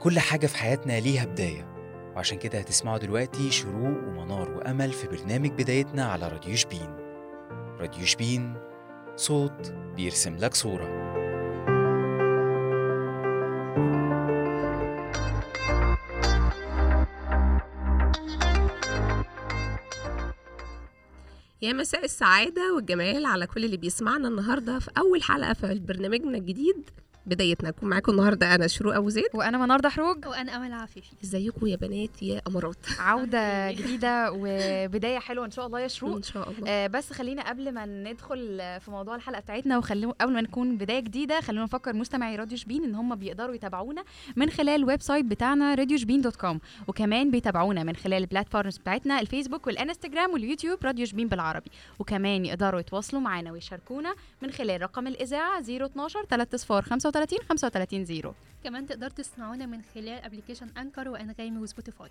كل حاجة في حياتنا ليها بداية. وعشان كده هتسمعوا دلوقتي شروق ومنار وأمل في برنامج بدايتنا على راديو شبين. راديو شبين صوت بيرسم لك صورة. يا مساء السعادة والجمال على كل اللي بيسمعنا النهاردة في أول حلقة في برنامجنا الجديد. بدايتنا. أكون معاكم النهاردة أنا شروق أبو زيد. وأنا منار دحروج وأنا أمل عفيفي إزيكم يا بنات يا قمرات؟ عودة جديدة وبداية حلوة إن شاء الله يا شروق. إن شاء الله. آه بس خلينا قبل ما ندخل في موضوع الحلقة بتاعتنا وخلينا قبل ما نكون بداية جديدة خلينا نفكر مستمعي راديو شبين إن هم بيقدروا يتابعونا من خلال ال website بتاعنا راديو شبين dot com. وكمان بيتابعونا من خلال ال platforms بتاعتنا الفيسبوك والإنستجرام واليوتيوب راديو شبين بالعربي. وكمان يقدروا يتواصلوا معنا ويشاركونا من خلال رقم الإذاعة 012 3 صفر 35 35 0 كمان تقدر تسمعونا من خلال application Anchor وأنغامي وسبوتيفاي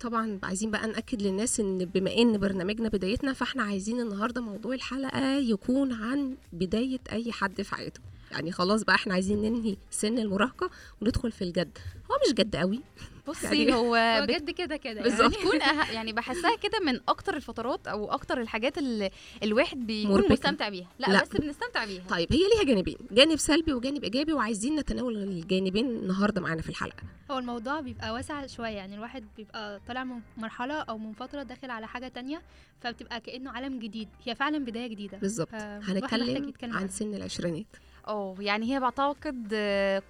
طبعا عايزين بقى نأكد للناس إن بما إن برنامجنا بدايتنا فإحنا عايزين النهاردة موضوع الحلقة يكون عن بداية أي حد في حياته. يعني خلاص بقى إحنا عايزين ننهي سن المراهقة وندخل في الجد. هو مش جد قوي. بصي يعني هو بجد كده كده بالظبط. بتكون أه... يعني بحسها كده من أكتر الفترات أو أكتر الحاجات اللي الواحد بيكون مربكة. مستمتع بيها. لا, لا. بس بنستمتع بيها. طيب هي ليها جانبين. جانب سلبي وجانب إيجابي وعايزين نتناول الجانبين النهاردة معانا في الحلقة. هو الموضوع بيبقى واسع شوية. يعني الواحد بيبقى طالع من مرحلة أو من فترة داخل على حاجة تانية فبتبقى كأنه عالم جديد. هي فعلا بداية جديدة. بالظبط. هنتكلم عن. سن العشرينات. آه يعني هي بعتقد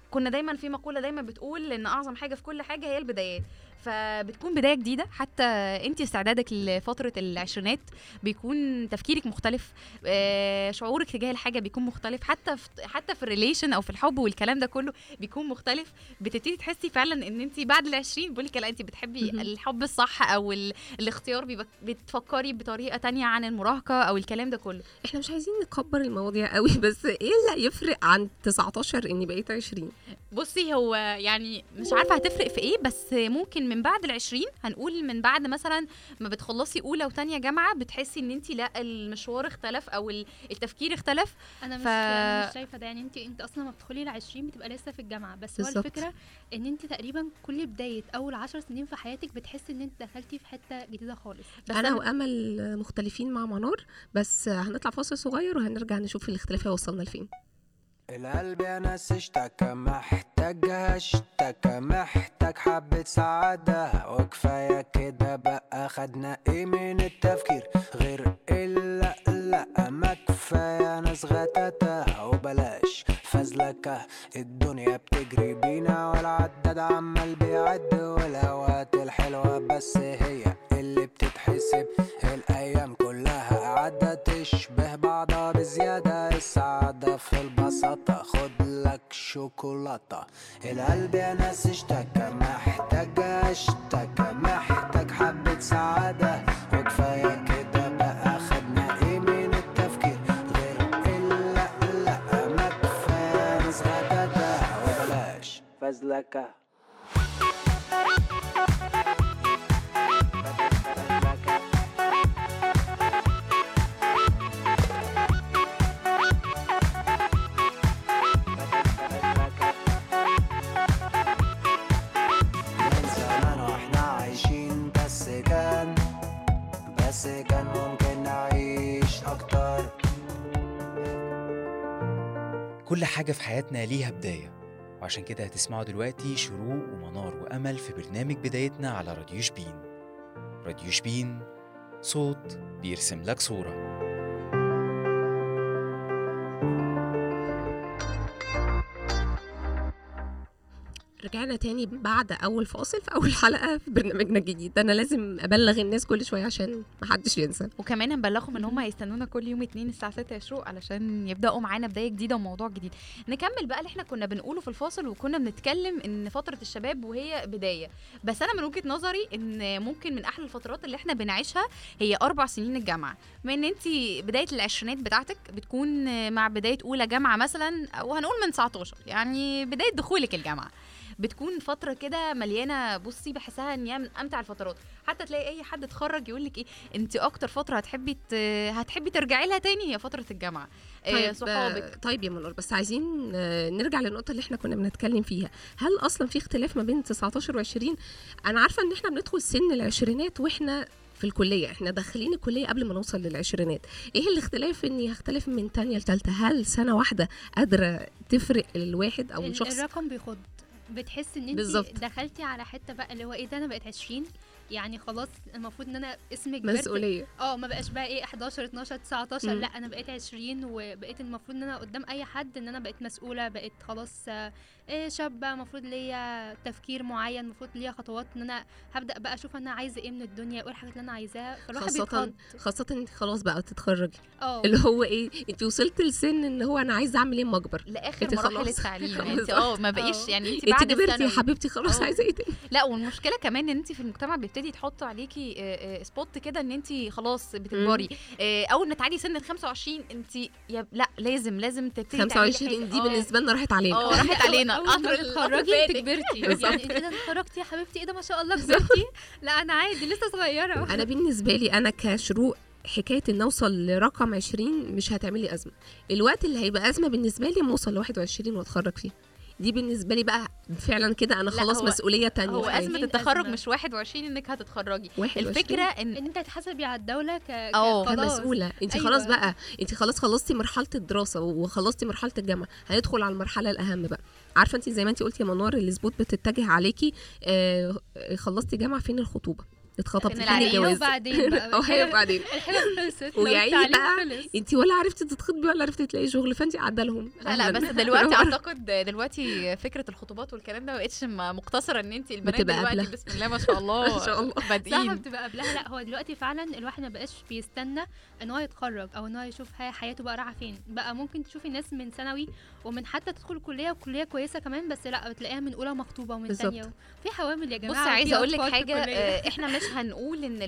كنا دايما في مقولة دايما بتقول إن أعظم حاجة في كل حاجة هي البدايات. فبتكون بداية جديدة. حتى انت استعدادك لفترة العشرينات بيكون تفكيرك مختلف آه، شعورك تجاه الحاجة بيكون مختلف. حتى في حتى في الريليشن أو في الحب والكلام ده كله بيكون مختلف. بتبتدي تحسي فعلا إن انت بعد العشرين بيقول لك لا انت بتحبي. الحب الصح أو ال- الاختيار بيبقى بتفكري بطريقة تانية عن المراهقة أو الكلام ده كله. إحنا مش عايزين نكبر المواضيع قوي بس إيه اللي يفرق عن 19 إني بقيت 20 بصي هو يعني مش عارفة هتفرق في إيه بس ممكن من بعد العشرين هنقول من بعد مثلا ما بتخلصي أولى وتانية جامعة بتحسي إن انت لا المشوار اختلف أو ال- التفكير اختلف. أنا مش ف- أنا مش شايفة ده. يعني انت انت أصلا لما بتدخلي ال 20 بتبقى لسه في الجامعة. بس هو بالظبط. الفكرة إن انت تقريبا كل بداية أول 10 سنين في حياتك بتحسي إن انت دخلتي في حتة جديدة خالص. بس أنا أنا- وأمل مختلفين مع منار بس هنطلع فاصل صغير وهنرجع نشوف الاختلاف وصلنا لفين. القلب يا ناس اشتكى محتاجها اشتكى محتاج حبة سعادة وكفاية كده بقى خدنا إيه من التفكير؟ غير إلا لا ما كفاية ناس غتاتة وبلاش. فزلكة الدنيا بتجري بينا والعداد عمال بيعد والاوقات الحلوة بس هي اللي بتتحسب. الأيام كلها قاعدة تشبه بعضها بزيادة. السعادة في البساطة خد لك شوكولاتة. القلب يا ناس اشتكى محتاج أشتكى محتاج حبة سعادة. وبلاش فزلكة من زمان وإحنا عايشين بس كان بس كان ممكن نعيش أكتر كل حاجة في حياتنا ليها بداية. وعشان كده هتسمعوا دلوقتي شروق ومنار وأمل في برنامج بدايتنا على راديو شبين. راديو شبين صوت بيرسم لك صورة. رجعنا تاني بعد أول فاصل في أول حلقة في برنامجنا الجديد. أنا لازم أبلغ الناس كل شوية عشان محدش ينسى. وكمان هنبلغهم إن هم هيستنونا كل يوم اتنين الساعة 6 يا علشان يبدأوا معانا بداية جديدة وموضوع جديد. نكمل بقى اللي إحنا كنا بنقوله في الفاصل وكنا بنتكلم إن فترة الشباب وهي بداية. بس أنا من وجهة نظري إن ممكن من أحلى الفترات اللي إحنا بنعيشها هي أربع سنين الجامعة. بما إن انت بداية العشرينات بتاعتك بتكون مع بداية أولى جامعة مثلا أو هنقول من 19 يعني بداية دخولك الجامعة. بتكون فترة كده مليانة بصي بحسها إن هي من أمتع الفترات. حتى تلاقي أي حد اتخرج يقول لك إيه أنت أكتر فترة هتحبي ت... هتحبي ترجعي لها تاني هي فترة الجامعة. آه، طيب صحابك. طيب يا منور بس عايزين آه، نرجع للنقطة اللي إحنا كنا بنتكلم فيها. هل أصلا في اختلاف ما بين 19 و20 أنا عارفة إن إحنا بندخل سن العشرينات وإحنا في الكلية إحنا داخلين الكلية قبل ما نوصل للعشرينات. إيه الاختلاف اني هختلف من تانية لتالتة؟ هل سنة واحدة قادرة تفرق الواحد أو ال- الشخص؟ الرقم بيخض. بتحس إن انت بالظبط. دخلتي على حتة بقى اللي هو إيه ده أنا بقيت 20 يعني خلاص المفروض إن أنا اسمي كبرت مسؤولية آه ما بقاش بقى إيه 11 12 19 مم. لأ أنا بقيت 20 وبقيت المفروض إن أنا قدام أي حد إن أنا بقيت مسؤولة بقيت خلاص شابه المفروض ليا تفكير معين المفروض ليا خطوات إن أنا هبدأ بقى أشوف أنا عايزة إيه من الدنيا وايه الحاجات اللي أنا عايزاها فالواحد خاصة بيتخض خاصة انت خلاص بقى تتخرجي آه اللي هو إيه أنت وصلت لسن إن هو أنا عايزة أعمل إيه اما أكبر لآخر مراحل. التعليم أنت. آه ما بقيش آه. يعني أنت أنت بعد كبرتي يا حبيبتي خلاص آه. عايزة إيه تاني لا والمشكلة كمان إن أنت في المجتمع بيبتدي تحط عليكي آه، آه، سبوت كده إن أنت خلاص بتكبري آه، أول ما تعدي سن ال 25 أنت لا لازم لازم تبتدي تعملي 25 حاجة. دي. بالنسبة لنا راحت علينا آه راحت علينا اول ما قطر تتخرجي انت. كبرتي بالظبط. يعني انت ده اتخرجتي يا حبيبتي إيه ده ما شاء الله كبرتي لا أنا عادي لسه صغيرة أنا بالنسبة لي أنا كشروق حكاية إن أوصل لرقم 20 مش هتعملي أزمة الوقت اللي هيبقى أزمة بالنسبة لي لما أوصل ل 21 وأتخرج فيه دي بالنسبة لي بقى فعلا كده أنا لا، خلاص مسؤولية تانية هو. أزمة أزمة. التخرج مش 21 إنك هتتخرجي 21 الفكرة إن إن أنت هتحاسبي على الدولة ك آه. خلاص. كمسؤولة أنت أيوة. خلاص بقى أنت خلاص خلصتي مرحلة الدراسة وخلصتي مرحلة الجامعة هندخل على المرحلة الأهم بقى عارفة انت زي ما انت قلتي يا منار السبوت بتتجه عليكي آه خلصتي جامعة فين الخطوبة اتخطبتي فين؟ الجواز وبعدين بقى هي بعدين الحلم خلصت التعليم بقى. انت ولا عرفتي تتخطبي ولا عرفتي تلاقي شغل فانت قاعدة لهم لا لا. بس دلوقتي أعتقد دلوقتي فكرة الخطوبات والكلام ده ما بقتش مقتصرة إن انت البنات بتبقى دلوقتي قبلها. بسم الله ما شاء الله ما شاء الله. بادئين بتبقى قبلها لا هو دلوقتي فعلا الواحد ما بقاش بيستنى إن هو يتخرج أو إن هو يشوف حياته بقى رايحة فين بقى ممكن تشوفي ناس من ثانوي ومن حتى تدخل كلية وكلية كويسة كمان بس لأ بتلاقيها من أولى مخطوبه ومن بالظبط. ثانية في حوامل يا بصي جماعة عايزة وفي أقول لك حاجة. آه، إحنا مش هنقول إن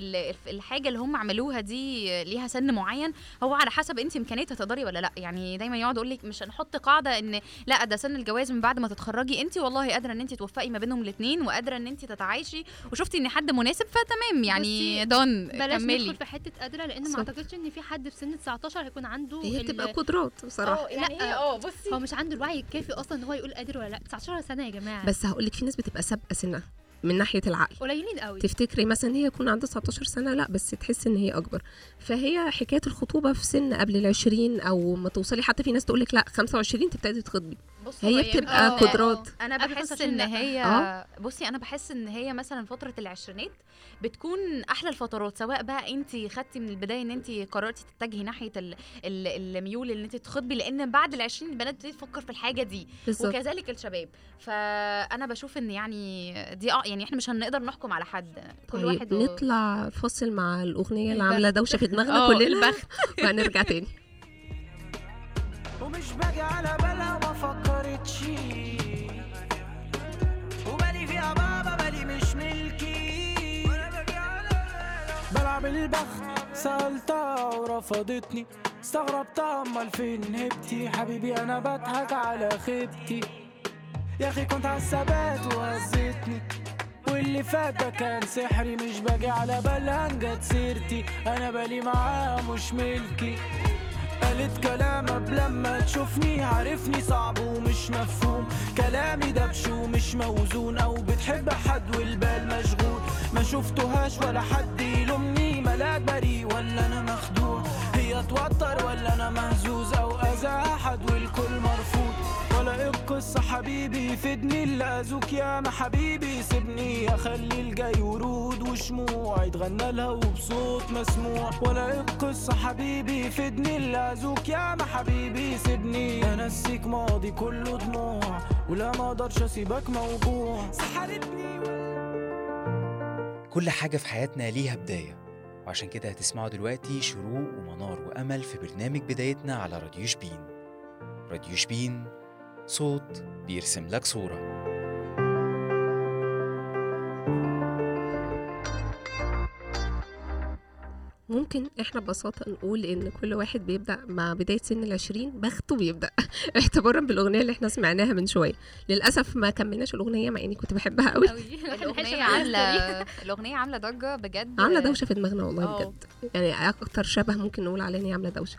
الحاجة اللي هم عملوها دي آه، ليها سن معين هو على حسب انت امكانيتها تقدري ولا لأ يعني دايما يقعد يقول لك مش هنحط قاعدة إن لأ ده سن الجواز من بعد ما تتخرجي انت والله قادرة إن انت توفقي ما بينهم الاثنين وقادرة إن انت تتعايشي وشفتي إن حد مناسب فتمام يعني دون بلاش كملي ندخل في حتة قادرة لأن ما. أعتقدش إن في حد في سن 19 هيكون عنده هي بتبقى قدرات بصراحة آه يعني لا. هي آه بصي هو مش عنده الوعي الكافي أصلا إن هو يقول قادر ولا لأ. 19 سنة يا جماعة. بس هقول لك في ناس بتبقى سابقة سنها من ناحية العقل. قليلين قوي. تفتكري مثلا هي يكون عندها 19 سنة؟ لأ بس تحس إن هي أكبر. فهي حكاية الخطوبة في سن قبل ال 20 أو ما توصلي. حتى في ناس تقول لك لا 25 تبتدي تخطبي. بصوا هي هي بتبقى آه، قدرات أنا بحس 25 إن. هي آه. بصي أنا بحس إن هي مثلا فترة العشرينات بتكون أحلى الفترات سواء بقى انت خدتي من البداية إن انت قررتي تتجهي ناحية ال- ال- الميول ان انت تخطبي لأن بعد العشرين البنات بتبتدي تفكر في الحاجة دي بالظبط وكذلك الشباب فأنا بشوف إن يعني دي آه يعني إحنا مش هنقدر نحكم على حد كل واحد طيب و- نطلع فاصل مع الأغنية اللي. عاملة دوشة في دماغنا آه، كلنا البخت. وهنرجع تاني ومش باجي على بالها ما فكرتش وبالي فيها بابا بالي مش ملكي. بلعب البخت سألتها ورفضتني. استغربتها أمال فين هبتي؟ حبيبي أنا بضحك على خيبتي. يا أخي كنت عالثبات وهزتني واللي فات ده كان سحري. مش باجي على بالها جت سيرتي. أنا بالي معاها مش ملكي. قالت كلام قبل لما تشوفني عارفني صعب ومش مفهوم. كلامي دبش ومش موزون أو بتحب حد والبال مشغول. ما شفتهاش ولا حد يلومني. ملاك بريء ولا أنا مخدوع. هي توتر ولا أنا مهزوز أو أذى أحد والكل القصة حبيبي فدني اللي اذوك يا ما حبيبي. سيبني اخلي الجاي ورود وشموع. يتغنى لها وبصوت مسموع. ولا القصة حبيبي فدني اللي اذوك يا ما حبيبي. سيبني انسيك ماضي كله دموع ولا ما أقدرش أسيبك موجوع. سحرتني كل حاجة في حياتنا ليها بداية. وعشان كده هتسمعوا دلوقتي شروق ومنار وأمل في برنامج بدايتنا على راديو شبين. راديو شبين صوت بيرسم لك صورة. ممكن إحنا ببساطة نقول إن كل واحد بيبدأ مع بداية سن العشرين بخته بيبدأ اعتبارا بالأغنية اللي إحنا سمعناها من شوية. للأسف ما كملناش الأغنية مع إني كنت بحبها قوي قوي الأغنية عاملة الأغنية عاملة ضجة بجد. عاملة دوشة في دماغنا والله آه. بجد. يعني أكتر شبه ممكن نقول عليه إن هي عاملة دوشة.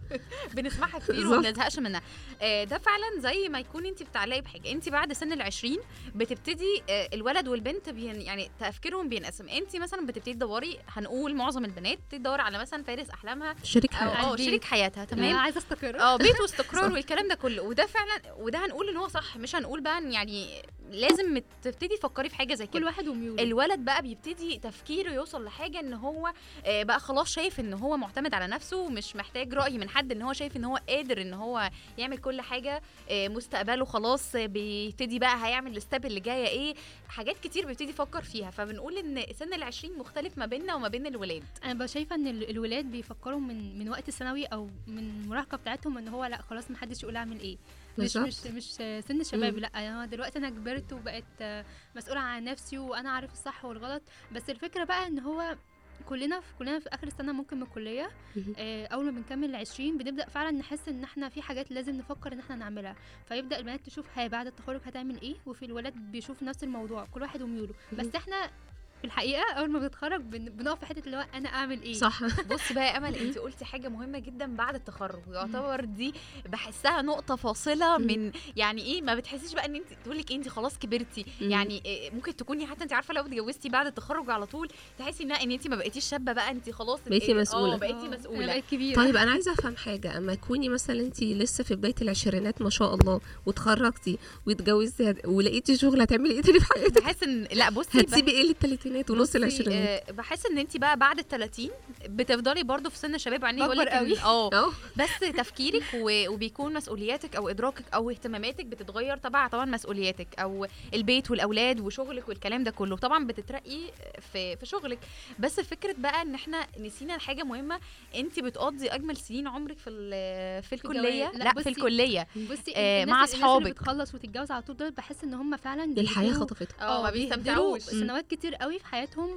بنسمعها كتير. وما بنزهقش منها. آه، ده فعلا زي ما يكون انت بتعلقي بحاجة. انت بعد سن العشرين بتبتدي آه، الولد والبنت بين يعني تفكيرهم بينقسم. انت مثلا بتبتدي تدوري هنقول معظم البنات تدور على مثلا فارس أحلامها شريك حياتي آه. شريك حياتها تمام؟ عايزة أستقر. آه بيت واستقرار. والكلام ده كله. وده فعلا وده هنقول إن هو صح. مش هنقول بقى يعني لازم تبتدي تفكري في حاجة زي كل كده واحد وميوله. الولد بقى بيبتدي تفكيره يوصل لحاجة إن هو آه، بقى خلاص شايف إن هو معتمد على نفسه ومش محتاج رأي من حد إن هو شايف إن هو قادر إن هو يعمل كل حاجة آه، مستقبله خلاص بيبتدي بقى هيعمل الستاب اللي جاية إيه. حاجات كتير بيبتدي يفكر فيها. فبنقول إن سن العشرين مختلف ما بيننا وما بين الولاد. أنا شايفة إن ال- الولاد بيفكروا من من وقت الثانوي أو من المراهقة بتاعتهم إن هو لأ خلاص محدش يقول أعمل إيه مش. مش مش سن الشباب. لأ أنا دلوقتي أنا كبرت وبقت مسؤولة عن نفسي وأنا عارف الصح والغلط بس الفكرة بقى إن هو كلنا في كلنا في آخر السنة ممكن من الكلية. آه، أول ما بنكمل العشرين بنبدأ فعلا نحس إن إحنا في حاجات لازم نفكر إن إحنا نعملها فيبدأ البنات تشوف هي بعد التخرج هتعمل إيه وفي الولاد بيشوف نفس الموضوع كل واحد وميوله بس. إحنا في الحقيقة أول ما بنتخرج بن- بنقف في حتة اللي هو أنا أعمل إيه؟ صح. بصي بقى يا أمل انت قلتي حاجة مهمة جدا بعد التخرج. ويعتبر دي بحسها نقطة فاصلة. من يعني إيه ما بتحسيش بقى إن انت تقول لك انت خلاص كبرتي. يعني إيه ممكن تكوني حتى انت عارفة لو اتجوزتي بعد التخرج على طول تحسي ان إن انت ما بقيتيش شابة بقى انت خلاص بقيتي مسؤولة. آه بقيتي أنا مسؤولة. بقيت كبيرة. طيب أنا عايزة أفهم حاجة. أما تكوني مثلا انت لسه في بداية العشرينات ما شاء الله وتخرجتي واتجوزتي ولقيتي شغل هتعملي إيه تاني في حياتك؟ بحس إن لأ بصي هتسيبي إيه للثلاثينات ونص العشرينات. آه، بحس إن انت بقى بعد ال 30 بتفضلي برضو في سن الشباب يعني يقول لك آه بس تفكيرك و- وبيكون مسؤولياتك أو إدراكك أو اهتماماتك بتتغير تبع طبعا مسؤولياتك أو البيت والأولاد وشغلك والكلام ده كله. طبعا بتترقي في في شغلك. بس فكرة بقى إن إحنا نسينا حاجة مهمة انت بتقضي أجمل سنين عمرك في ال- في الكلية. لا، لا, في بصي، الكلية. بصي آه، مع أصحابك. بتخلص وتتجوز على طول دول بحس إن هم فعلا الحياة خطفتها آه ما بيبذلوا بيستمتعوش. سنوات كتير قوي. في حياتهم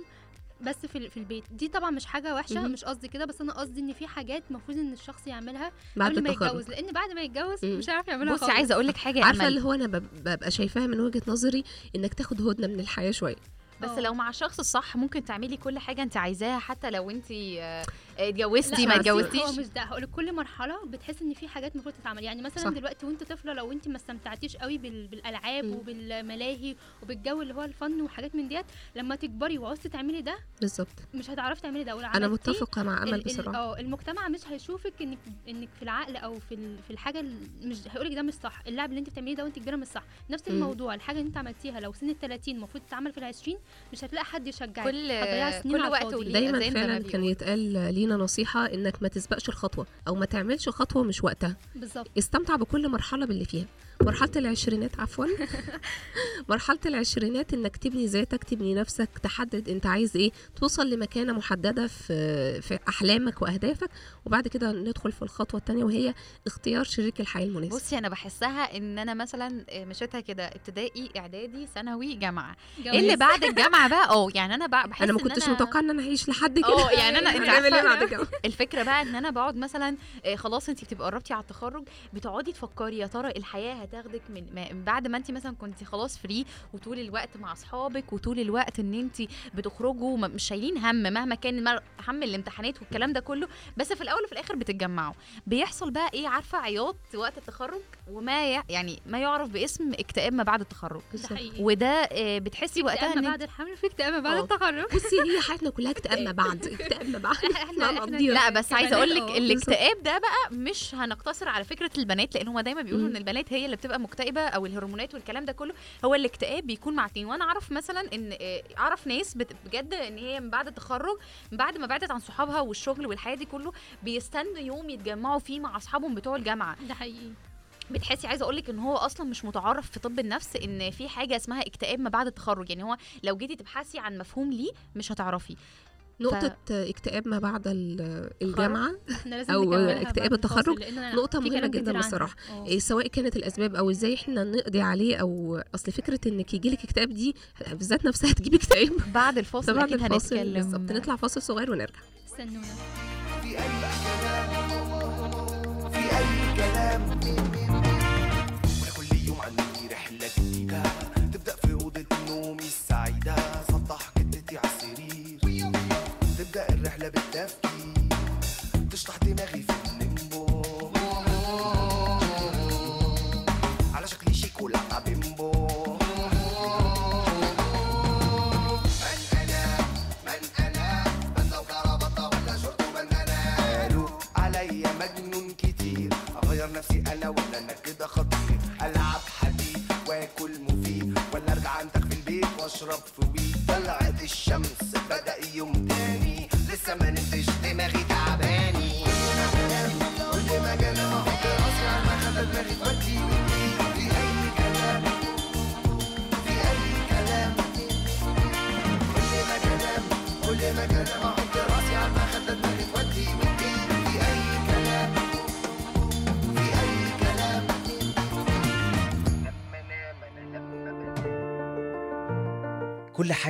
بس في ال- في البيت دي طبعا مش حاجة وحشة مهم. مش قصدي كده بس أنا قصدي إن في حاجات المفروض إن الشخص يعملها بعد قبل ما يتجوز لأن بعد ما يتجوز مم. مش هيعرف يعملها بصي. عايزة أقول لك حاجة عارفة اللي هو أنا بب- ببقى شايفاها من وجهة نظري إنك تاخد هدنة من الحياة شوية بس آه. لو مع الشخص الصح ممكن تعملي كل حاجة أنت عايزاها حتى لو أنت آه، اتجوزتي؟ ما اتجوزتيش؟ مش ده هقول كل مرحلة بتحس إن في حاجات المفروض تتعمل. يعني مثلا صح. دلوقتي وأنت طفلة لو أنت ما استمتعتيش قوي بال- بالألعاب مم. وبالملاهي وبالجو اللي هو الفن وحاجات من ديت لما تكبري وعوزتي تعملي ده بالظبط. مش هتعرفي تعملي ده. أنا متفقة مع أمل بصراحة. آه المجتمع مش هيشوفك إنك إنك في العقل أو في ال- في الحاجة ال- مش هيقولك ده مش صح اللعب اللي أنت بتعمليه ده وأنت كبيرة مش صح. نفس. الموضوع الحاجة اللي أنت عملتيها لو سن ال 30 المفروض تتعمل في ال 20 مش هتلاقي حد يشجعك. كل كل وقت دايما فعلا كان. يتقال لينا نصيحة إنك ما تسبقش الخطوة أو ما تعملش خطوة مش وقتها. بالظبط. استمتع بكل مرحلة باللي فيها. مرحلة العشرينات عفوا. مرحلة العشرينات إنك تبني ذاتك تبني نفسك تحدد أنت عايز إيه. توصل لمكانة محددة في في أحلامك وأهدافك وبعد كده ندخل في الخطوة الثانية وهي اختيار شريك الحياة المناسب. بصي أنا بحسها إن أنا مثلا مشيتها كده ابتدائي إعدادي ثانوي جامعة. جواز. اللي بعد الجامعة بقى آه يعني أنا بقى بحس أنا ما كنتش متوقعة إن أنا هعيش لحد كده. آه يعني أنا أنت إيه عارفة الفكرة بقى إن أنا بقعد مثلا آه، خلاص أنت بتبقى قربتي على التخرج بتقعدي تفكري يا ترى الحياة هتاخدك من ما- بعد ما انت مثلا كنت خلاص فري وطول الوقت مع أصحابك وطول الوقت إن انت بتخرجوا مش شايلين هم مهما كان هم الامتحانات والكلام ده كله بس في الأول وفي الآخر بتتجمعوا. بيحصل بقى إيه؟ عارفة عياط وقت التخرج؟ وما يعني ما يعرف باسم اكتئاب ما بعد التخرج. ده حقيقي. وده آه، بتحسي وقتها اكتئاب ما إن بعد الحمل في اكتئاب ما بعد آه. التخرج. بصي هي حياتنا كلها اكتئاب ما بعد اكتئاب ما بعد. إحنا. لا بس عايزة أقول لك آه. الاكتئاب ده بقى مش هنقتصر على فكرة البنات لأن هما دايما بيقولوا. إن البنات هي اللي بتبقى مكتئبة أو الهرمونات والكلام ده كله. هو الاكتئاب بيكون مع اتنين. وأنا أعرف مثلا إن آه، أعرف ناس بجد إن هي من بعد التخرج من بعد ما بعدت عن صحابها والشغل والحياة دي كله بيستنوا يوم يتجمعوا فيه مع أصحابهم بتوع الجامعة. ده حقيقي. بتحسي عايزة أقول لك إن هو أصلا مش متعارف في طب النفس إن في حاجة اسمها اكتئاب ما بعد التخرج. يعني هو لو جيتي تبحثي عن مفهوم ليه مش هتعرفي. نقطة ف... اكتئاب ما بعد الجامعة. أو اكتئاب التخرج نقطة مهمة جدا بصراحة. إيه سواء كانت الأسباب أو إزاي إحنا نقضي عليه أو أصل فكرة إنك يجيلك اكتئاب دي بالذات نفسها هتجيب اكتئاب. بعد الفاصل بعد الفاصل بالظبط. نطلع فاصل صغير ونرجع. استنونا. في أي كلام في أي كلام.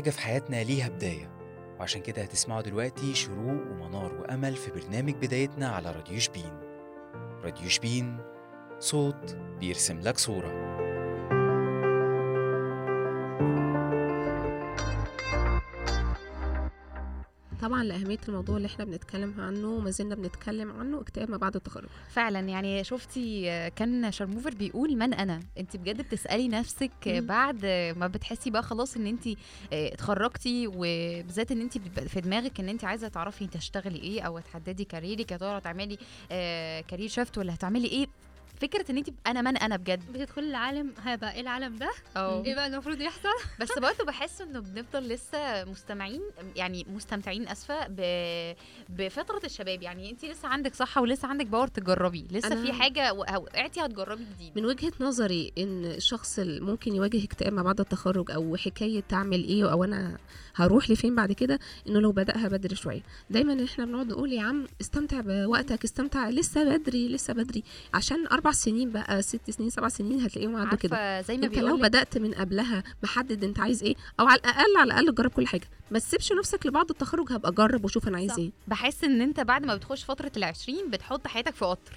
حاجة في حياتنا ليها بداية. وعشان كده هتسمعوا دلوقتي شروق ومنار وأمل في برنامج بدايتنا على راديو شبين. راديو شبين صوت بيرسم لك صورة. طبعا لأهمية الموضوع اللي إحنا بنتكلم عنه وما زلنا بنتكلم عنه اكتئاب ما بعد التخرج. فعلا يعني شفتي كان شرموفر بيقول من أنا؟ انت بجد بتسألي نفسك. بعد ما بتحسي بقى خلاص إن انت آه، اتخرجتي وبالذات إن انت في دماغك إن انت عايزة تعرفي انت هتشتغلي إيه أو هتحددي كاريرك يا ترى هتعملي career shift ولا هتعملي إيه؟ فكرة إن انت أنا من أنا بجد. بتدخلي العالم هبقى إيه العالم ده؟ آه إيه بقى المفروض يحصل؟ بس برضه بحس إنه بنفضل لسه مستمعين يعني مستمتعين أسفة ب... بفترة الشباب. يعني انت لسه عندك صحة ولسه عندك power تجربي. لسه في حاجة وقعتي هتجربي جديد من وجهة نظري إن الشخص اللي ممكن يواجه اكتئاب ما بعد التخرج أو حكاية تعمل إيه أو أنا هروح لفين بعد كده إنه لو بدأها بدري شوية. دايما إحنا بنقعد نقول يا عم استمتع بوقتك استمتع لسه بدري لسه بدري. عشان أربع سنين بقى ست سنين سبع سنين هتلاقيهم عدوا كده زي ما انت لو بدأت من قبلها محدد أنت عايز إيه أو على الأقل على الأقل جرب كل حاجة ما تسيبش نفسك لبعد التخرج هبقى أجرب وأشوف أنا عايز. إيه بحس إن أنت بعد ما بتخش فترة العشرين بتحط حياتك في قطر.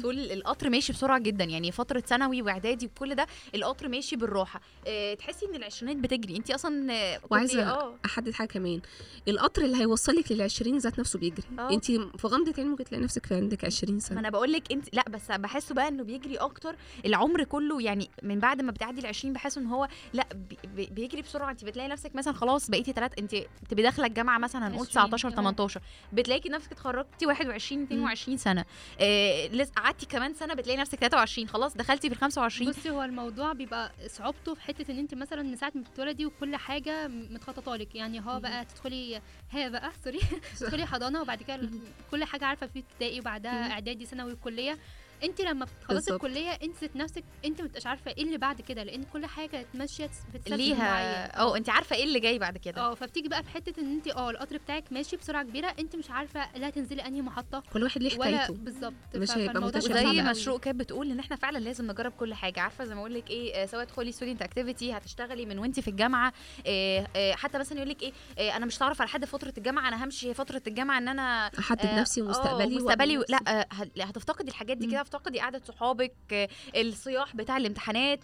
تقول القطر ماشي بسرعة جدا يعني فترة ثانوي وإعدادي وكل ده القطر ماشي بالراحة. آه تحسي إن العشرينات بتجري. انت أصلا آه، كنتي- وعايزة آه. أحدد حاجة كمان. القطر اللي هيوصلك لل20 ذات نفسه بيجري. آه. انت في غمضة عين ممكن تلاقي نفسك في عندك 20 ما سنه أنا بقول لك انت لا بس بحسه بقى إنه بيجري أكتر. العمر كله يعني من بعد ما بتعدي ال 20 بحس إن هو لا بي- بي- بيجري بسرعة. انت بتلاقي نفسك مثلا خلاص بقيتي ثلاث انت بتبقي داخلة الجامعة مثلا هنقول 20 19 آه. 18 بتلاقي نفسك اتخرجتي 21 22 سنة. آه لسه قعدتي كمان سنة بتلاقي نفسك 23 خلاص دخلتي في ال 25 بصي هو الموضوع بيبقى صعوبته في حتة إن أنت مثلا من ساعة ما بتتولدي وكل حاجة متخططة لك. يعني هو بقى تدخلي ها بقى سوري تدخلي حضانة وبعد كده كل حاجة عارفة في ابتدائي وبعدها. إعدادي ثانوي كلية. انت لما بتخلصي بالظبط. الكلية انت ذات نفسك انت مش عارفة إيه اللي بعد كده لأن كل حاجة كانت ماشية ليها آه انت عارفة إيه اللي جاي بعد كده آه فبتيجي بقى في حتة إن انت آه القطر بتاعك ماشي بسرعة كبيرة انت مش عارفة لا تنزلي أنهي محطة كل واحد ليه حكايته بالظبط مش هيبقى متشابه ما قوي. شروق كانت بتقول إن إحنا فعلا لازم نجرب كل حاجة عارفة زي ما أقول لك إيه سواء تدخلي student activity هتشتغلي من وانت في الجامعة آه، آه، حتى مثلا يقول لك إيه آه، أنا مش هعرف على حد فترة الجامعة أنا همشي فترة الجامعة إن أنا أحدد آه، نفسي آه، ومستقبلي مستقبلي لا. آه، هت- هتفتقدي الحاجات دي. كده هتفتقدي قعدة صحابك الصياح بتاع الامتحانات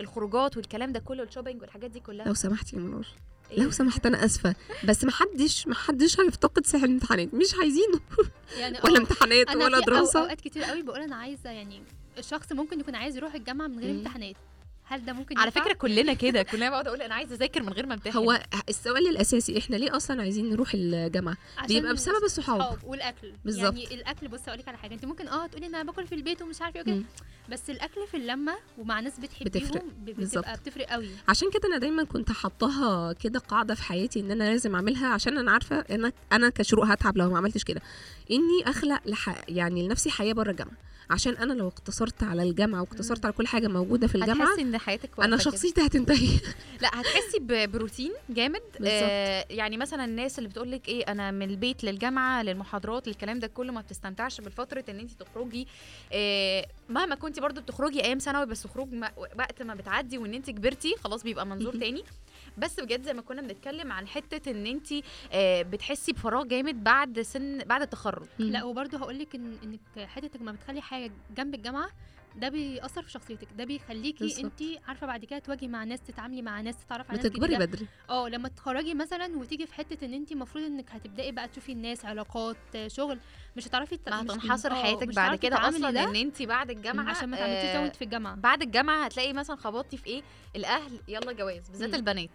الخروجات والكلام ده كله الشوبينج والحاجات دي كلها؟ لو سمحتي يا منور. إيه؟ لو سمحت أنا آسفة. بس محدش محدش هيفتقد سحر الامتحانات. مش عايزينه. يعني ولا امتحانات أنا ولا دراسة. أوقات كتير قوي بقول أنا عايزة يعني الشخص ممكن يكون عايز يروح الجامعة من غير مم. امتحانات. هل ده ممكن على ينفع؟ فكرة كلنا كده كلنا بقعد أقول أنا عايزة أذاكر من غير ما أمتحن هو السؤال الأساسي إحنا ليه أصلا عايزين نروح الجامعة بيبقى بسبب الصحاب والأكل بالظبط. يعني الأكل بصي أقول لك على حاجة أنت ممكن آه تقولي أنا باكل في البيت ومش عارفة إيه وكده. بس الأكل في اللمة ومع ناس بتفرق. بتحبيهم ب- بالظبط. بتبقى بتفرق قوي عشان كده أنا دايما كنت حطاها كده قاعدة في حياتي إن أنا لازم أعملها عشان أنا عارفة ان أنا- أنا كشروق هتعب لو ما عملتش كده إني أخلق لح... يعني لنفسي حياة بره الجامعة عشان أنا لو اقتصرت على الجامعة واقتصرت على كل حاجة موجودة في الجامعة هتحسي إن حياتك أنا. شخصيتي هتنتهي لا هتحسي بروتين جامد. آه يعني مثلا الناس اللي بتقول لك إيه أنا من البيت للجامعة للمحاضرات للكلام ده كله ما بتستمتعش بالفترة إن انت تخرجي آه مهما كنتي برضو بتخرجي أيام ثانوي بس خروج وقت ما بتعدي وإن انت كبرتي خلاص بيبقى منظور. تاني بس بجد زي ما كنا بنتكلم عن حتة إن انت بتحسي بفراغ جامد بعد سن بعد التخرج. لا وبرضه هقول لك إن إنك حتة ما بتخلي حاجة جنب الجامعة ده بيأثر في شخصيتك ده بيخليكي. انت عارفة بعد كده تواجهي مع ناس تتعاملي مع ناس تتعرفي على ناس بتكبري بدري. آه لما تتخرجي مثلا وتيجي في حتة إن انت المفروض إنك هتبدأي بقى تشوفي الناس علاقات شغل مش هتعرفي ت- ما مش- هتنحصر آه، حياتك بعد كده أصلا ده إن انت بعد الجامعة عشان ما تعمليش آه، في الجامعة. بعد الجامعة هتلاقي مثلا خبطتي في إيه؟ الأهل يلا جواز بالذات. البنات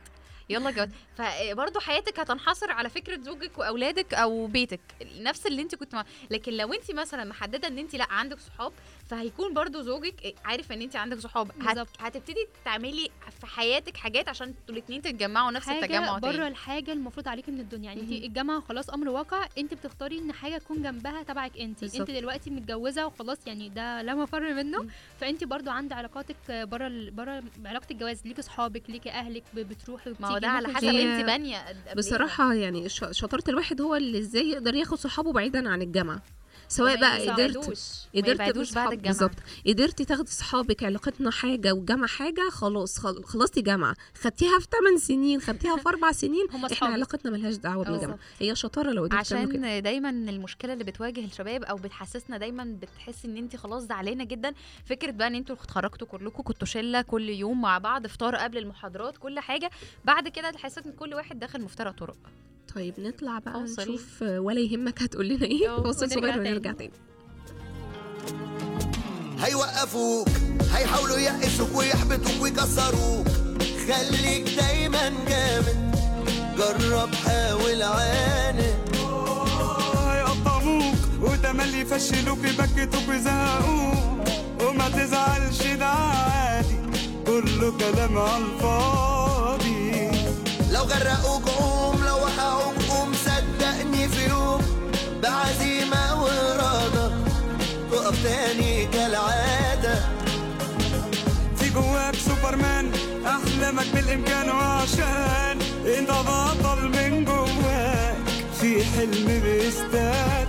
يلا جواز. فبرضه حياتك هتنحصر على فكرة زوجك وأولادك أو بيتك نفس اللي انت كنت مع... لكن لو انت مثلا محددة إن انت لأ عندك صحاب فهيكون برضه زوجك عارف إن انت عندك صحاب هت... بالظبط. هتبتدي تعملي في حياتك حاجات عشان أنتوا الاثنين تتجمعوا نفس التجمع بره تاني الحاجة المفروض عليكي من الدنيا يعني انت. الجامعة خلاص أمر واقع انت بتختاري إن حاجة تكون جنبها تبعك انت بالظبط. انت دلوقتي متجوزة وخلاص يعني ده لا مفر منه مم. فانت برضو عند علاقاتك بره ال- بره علاقة الجواز ليكي اصحابك ليكي أهلك بتروحي ما هو ده على حسب انت بانية إيه. بصراحة يعني شطارة الواحد هو اللي إزاي يقدر ياخد صحابه بعيدا عن الجامعة سواء بقى. قدرت قدرت يبعدوش بعد بصحاب- الجامعة. بالظبط. قدرتي تاخدي صحابك علاقتنا حاجة والجامعة حاجة خلاص خل- خلصتي جامعة. خدتيها في 8 سنين خدتيها في 4 سنين إحنا علاقتنا ملهاش دعوة. بالجامعة. هي شطارة لو قدرت تعملوا كده. عشان دايما المشكلة اللي بتواجه الشباب أو بتحسسنا دايما بتحس إن انت خلاص زعلانة جدا فكرة بقى إن أنتوا اتخرجتوا كلكم كنتوا شلة كل يوم مع بعض فطار قبل المحاضرات كل حاجة بعد كده تحس إن كل واحد داخل مفترق طرق. طيب نطلع بقى فاصل. نشوف ولا يهمك هتقول لنا إيه فاصل ونرجع صغير تاني. ونرجع تاني. هيوقفوك هيحاولوا يقسوك ويحبطوك ويكسروك. خليك دايما جامد جرب حاول عاند هيقطعوك وتملي يفشلوك يبكتوك ويزهقوك. وما تزعلش ده عادي كله كلام على الفاضي. لو غرقوك قوم احلامك بالإمكان وعشان انت بطل من جواك. في حلم بيستناك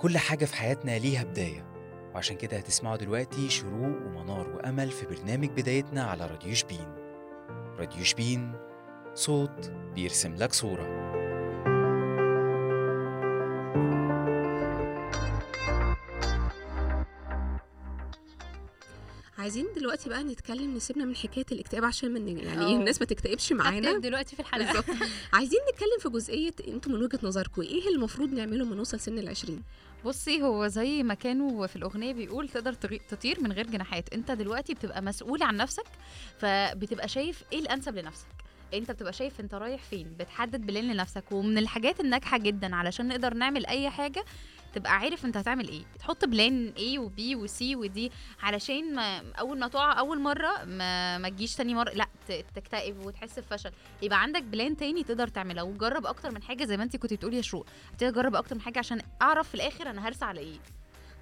كل حاجة في حياتنا ليها بداية. وعشان كده هتسمعوا دلوقتي شروق ومنار وأمل في برنامج بدايتنا على راديو شبين. راديو شبين صوت بيرسم لك صورة. عايزين دلوقتي بقى نتكلم نسيبنا من حكاية الاكتئاب عشان من يعني آه. الناس ما تكتئبش معانا. دلوقتي في الحلقة. بالظبط. عايزين نتكلم في جزئية أنتوا من وجهة نظركم إيه اللي المفروض نعمله من نوصل سن العشرين؟ بصي هو زي ما كانوا في الأغنية بيقول تقدر تطير من غير جناحات. أنت دلوقتي بتبقى مسؤول عن نفسك فبتبقى شايف إيه الأنسب لنفسك؟ أنت بتبقى شايف أنت رايح فين؟ بتحدد plan لنفسك ومن الحاجات الناجحة جدا علشان نقدر نعمل أي حاجة تبقى عارف انت هتعمل إيه. تحط plan A و B و C و D علشان ما أول ما تقع أول مرة ما, ما تجيش تاني مرة لأ تكتئب وتحس بفشل. يبقى عندك plan تاني تقدر تعملها وجرب أكتر من حاجة زي ما انت كنت بتقولي يا شروق. تجرب أكتر من حاجة عشان أعرف في الآخر أنا هرسى على إيه.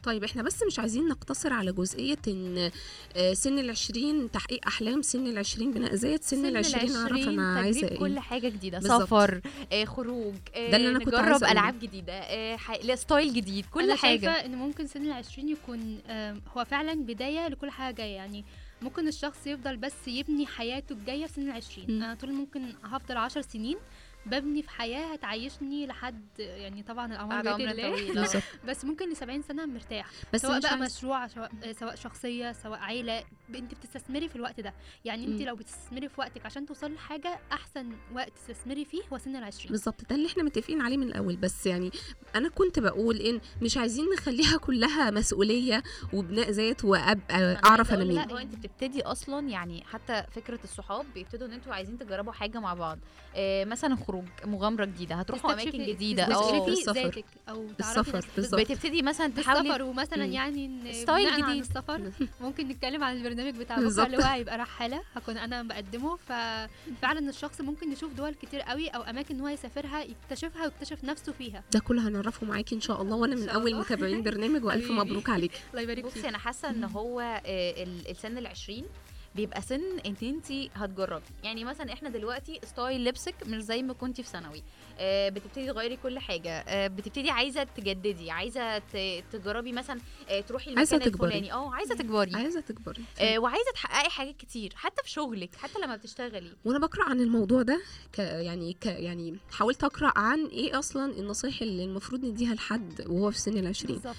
طيب إحنا بس مش عايزين نقتصر على جزئية إن آه، سن العشرين تحقيق أحلام سن العشرين بناء ذات سن, العشرين اعرف أنا عايزه تجريب إيه كل حاجة جديدة بالظبط. سفر آه خروج آه ده اللي أنا كنت نجرب عايزة. ألعاب جديدة آه ح- لا، style جديد كل أنا حاجة شايفة إن ممكن سن العشرين يكون آم، هو فعلا بداية لكل حاجة جاية يعني ممكن الشخص يفضل بس يبني حياته الجاية في سن العشرين. أنا طول ممكن هفضل عشر سنين ببني في حياة هتعيشني لحد يعني طبعا الأعمار بعد بيد الله بس ممكن ل 70 سنة مرتاح بس سواء بقى عايز- مشروع سواء, شخصية سواء عيلة ب- انت بتستثمري في الوقت ده. يعني انت. لو بتستثمري في وقتك عشان توصلي لحاجة أحسن وقت تستثمري فيه هو سن العشرين. بالظبط ده اللي إحنا متفقين عليه من الأول. بس يعني أنا كنت بقول إن مش عايزين نخليها كلها مسؤولية وبناء ذات وابقى أعرف أنا مين. لأ هو أنت بتبتدي أصلا يعني حتى فكرة الصحاب بيبتدوا إن أنتوا عايزين تجربوا حاجة مع بعض. آه مثلا هتخرج مغامرة جديدة هتروحوا أماكن جديدة آه في السفر. ذاتك أو السفر. بتبتدي مثلا تحاولي بالسفر ومثلا. يعني ستايل بناء عن جديد. السفر ممكن نتكلم عن البرنامج بتاع بكرة. اللي هو هيبقى رحالة هكون أنا بقدمه ففعلا الشخص ممكن يشوف دول كتير قوي أو أماكن هو يسافرها يكتشفها ويكتشف نفسه فيها ده كله هنعرفه معاكي إن شاء الله وأنا من أول. متابعين برنامج وألف. مبروك عليك الله يبارك بصي فيك أنا حاسة إن هو آه، ال- السن العشرين بيبقى سن انت انت هتجربي. يعني مثلا إحنا دلوقتي ستايل لبسك مش زي ما كنتي في ثانوي. آه، بتبتدي تغيري كل حاجة. آه، بتبتدي عايزة تجددي عايزة تجربي مثلا آه، تروحي المكان. الفلاني. آه عايزة تكبري. عايزة تكبري. آه، وعايزة تحققي حاجات كتير حتى في شغلك حتى لما بتشتغلي. وأنا بقرأ عن الموضوع ده ك يعني ك يعني حاولت أقرأ عن إيه أصلا النصايح اللي المفروض نديها لحد وهو في سن العشرين. بالظبط.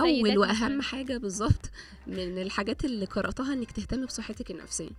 أول وأهم. حاجة بالظبط من الحاجات اللي قرأتها إنك تهتمي بصحتك النفسية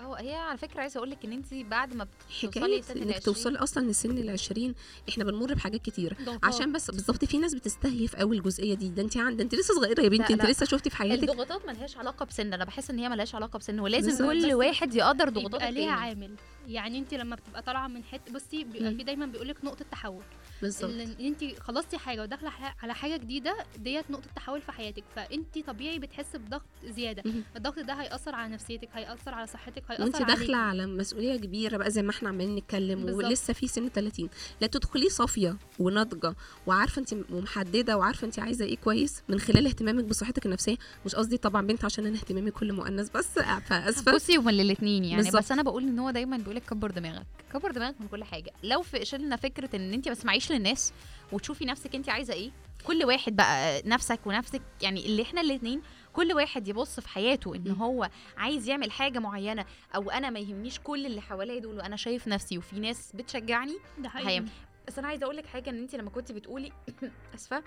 آه هي على فكرة عايزة أقول لك إن انت بعد ما بتوصلي حكاية إنك توصلي أصلا لسن العشرين إحنا بنمر بحاجات كتير. عشان بس بالظبط في ناس بتستهيف قوي الجزئيه دي ده انت عند ده انت لسه صغيرة يا بنتي انت. لسه شفتي في حياتك الضغوطات ملهاش علاقة بسن أنا بحس إن هي ملهاش علاقة بسن ولازم. كل واحد يقدر ضغوطات بيبقى ليها عامل يعني انت لما بتبقى طالعة من حتة بصي بيبقى. في دايما بيقولك نقطة تحول بالظبط. ان انت خلصتي حاجة وداخلة على حاجة جديدة ديت نقطة تحول في حياتك. فانت طبيعي بتحسي بضغط زيادة. الضغط ده هيأثر على نفسيتك هيأثر على صحتك هيأثر وانت عليكي. داخلة على مسؤولية كبيرة بقى زي ما إحنا عمالين نتكلم بالظبط. ولسه في سن 30 لا تدخلي صافية وناضجة وعارفة انت ومحددة وعارفة انت عايزة إيه كويس من خلال اهتمامك بصحتك النفسية. مش قصدي طبعا بنت عشان أنا اهتمامي كل مؤنث بس فأسفة. بصي هما الاثنين يعني. بالظبط. بس أنا بقول إن هو دايما بيقول لك كبر دماغك. كبر دماغك من كل حاجة. لو في شلنا فكرة إن انت ما تسمعيش للناس وتشوفي نفسك انت عايزة إيه كل واحد بقى نفسك ونفسك يعني اللي إحنا الاثنين كل واحد يبص في حياته ان. هو عايز يعمل حاجة معينة أو أنا ما يهمنيش كل اللي حواليا دول وأنا شايف نفسي وفي ناس بتشجعني ده حقيقي. بس أنا عايزة أقول لك حاجة ان انت لما كنت بتقولي اسفة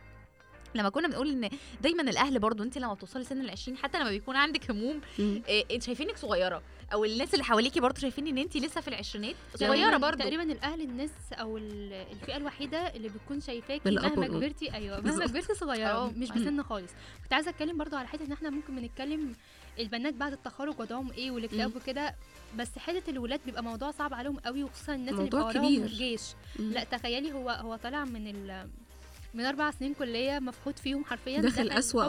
لما كنا بنقول إن دايما الأهل برضو انت لما بتوصلي سن ال20 حتى لما بيكون عندك هموم. إيه انت شايفينك صغيرة أو الناس اللي حواليكي برضو شايفين إن انت لسه في العشرينات صغيرة تقريباً- برضو تقريبا الأهل الناس أو ال- الفئة الوحيدة اللي بتكون شايفاكي مهما. كبرتي أيوه مهما. كبرتي صغيرة آه. مش بسن خالص كنت عايزة أتكلم برضو على حتة إن إحنا ممكن بنتكلم البنات بعد التخرج وضعهم إيه والاكتئاب. وكده بس حتة الولاد بيبقى موضوع صعب عليهم قوي وخصوصا الناس اللي بيبقى وراهم كبير. جيش مم. لأ تخيلي هو هو طالع من ال من أربع سنين كلية مفقود فيهم حرفيا. طب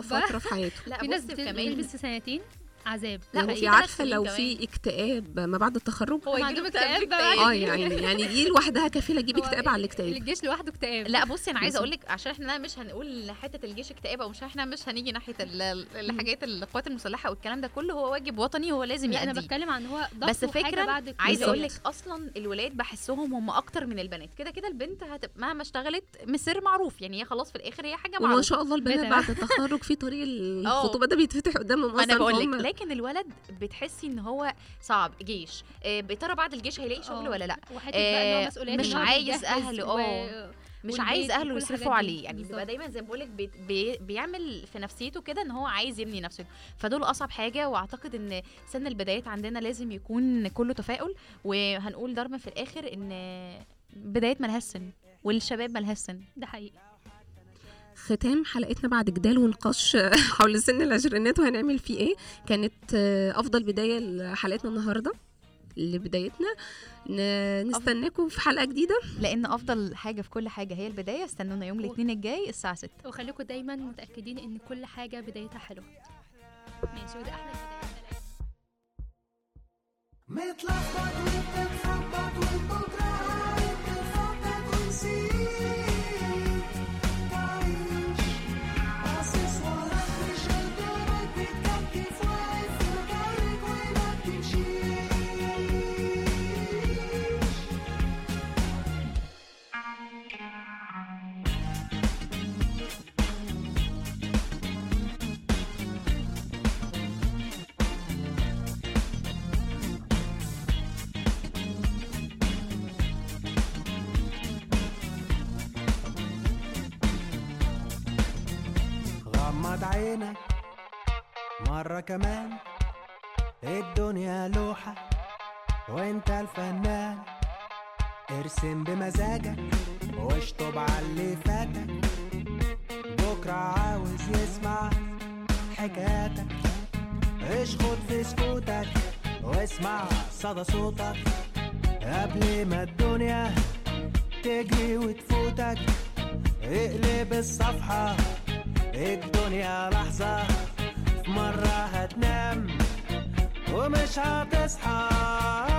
بقى فترة في حياته. لا في ناس كمان بتلبس سنتين. عذاب. لا، وفي عارفة لو. في اكتئاب ما بعد التخرج؟ هو عندهم اكتئاب. آه يعني يعني دي لوحدها كفيلة تجيب هو اكتئاب على الاكتئاب. الجيش لوحده اكتئاب. لا بصي أنا عايزة. أقول لك عشان إحنا مش هنقول حتة الجيش اكتئاب أو مش إحنا مش هنيجي ناحية ال- ال- الحاجات القوات المسلحة والكلام ده كله هو واجب وطني هو لازم لا أنا يأديه. بتكلم عن هو ضغط بس بعد عايزة أقول. لك أصلا الولاد بحسهم هم أكتر من البنات. كده كده البنت هتبقى مهما اشتغلت مسر معروف يعني هي خلاص في الآخر هي حاجة وما معروفة. شاء الله البنات. بعد التخرج في طريق الخطوبة ده بيتفتح قدامهم أصلا بقول فهم- لك لكن الولد بتحسي إن هو صعب جيش آه، يا ترى بعد الجيش هيلاقي شغل آه. ولا لأ آه، مش عايز و- آه. مش عايز أهله يصرفوا. عليه يعني بيبقى. دايما زي ما بقول لك بي بي بيعمل في نفسيته كده إن هو عايز يبني نفسه فدول أصعب حاجة وأعتقد إن سن البدايات عندنا لازم يكون كله تفاؤل وهنقول ضربا في الآخر إن بدايات ملهاش سن والشباب ملهاش سن ده حقيقي ختام حلقتنا بعد جدال ونقاش حول سن العشرينات وهنعمل فيه إيه. كانت أفضل بداية لحلقتنا النهارده لبدايتنا. نستناكم في حلقة جديدة. لأن أفضل حاجة في كل حاجة هي البداية. استنونا يوم الاثنين الجاي الساعة 6 وخليكم دايما متأكدين إن كل حاجة بدايتها حلوة. ماشي وده أحلى البدايات متلخبط وبتتخبط وبكرة عينك. مرة كمان الدنيا لوحة وانت الفنان. ارسم بمزاجك واشطب على اللي فاتك. بكرة عاوز يسمع حكاياتك. اشخط في سكوتك واسمع صدى صوتك. قبل ما الدنيا تجري وتفوتك اقلب الصفحة الدنيا لحظة مرة هتنام ومش هتصحى.